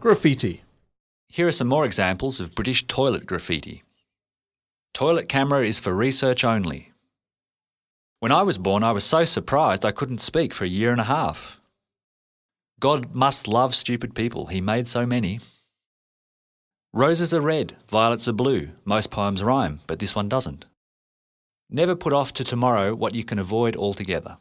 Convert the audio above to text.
Graffiti. Here are some more examples of British toilet graffiti. Toilet camera is for research only. When I was born, I was so surprised I couldn't speak for a year and a half. God must love stupid people, He made so many. Roses are red, violets are blue. Most poems rhyme, but this one doesn't. Never put off to tomorrow what you can avoid altogether.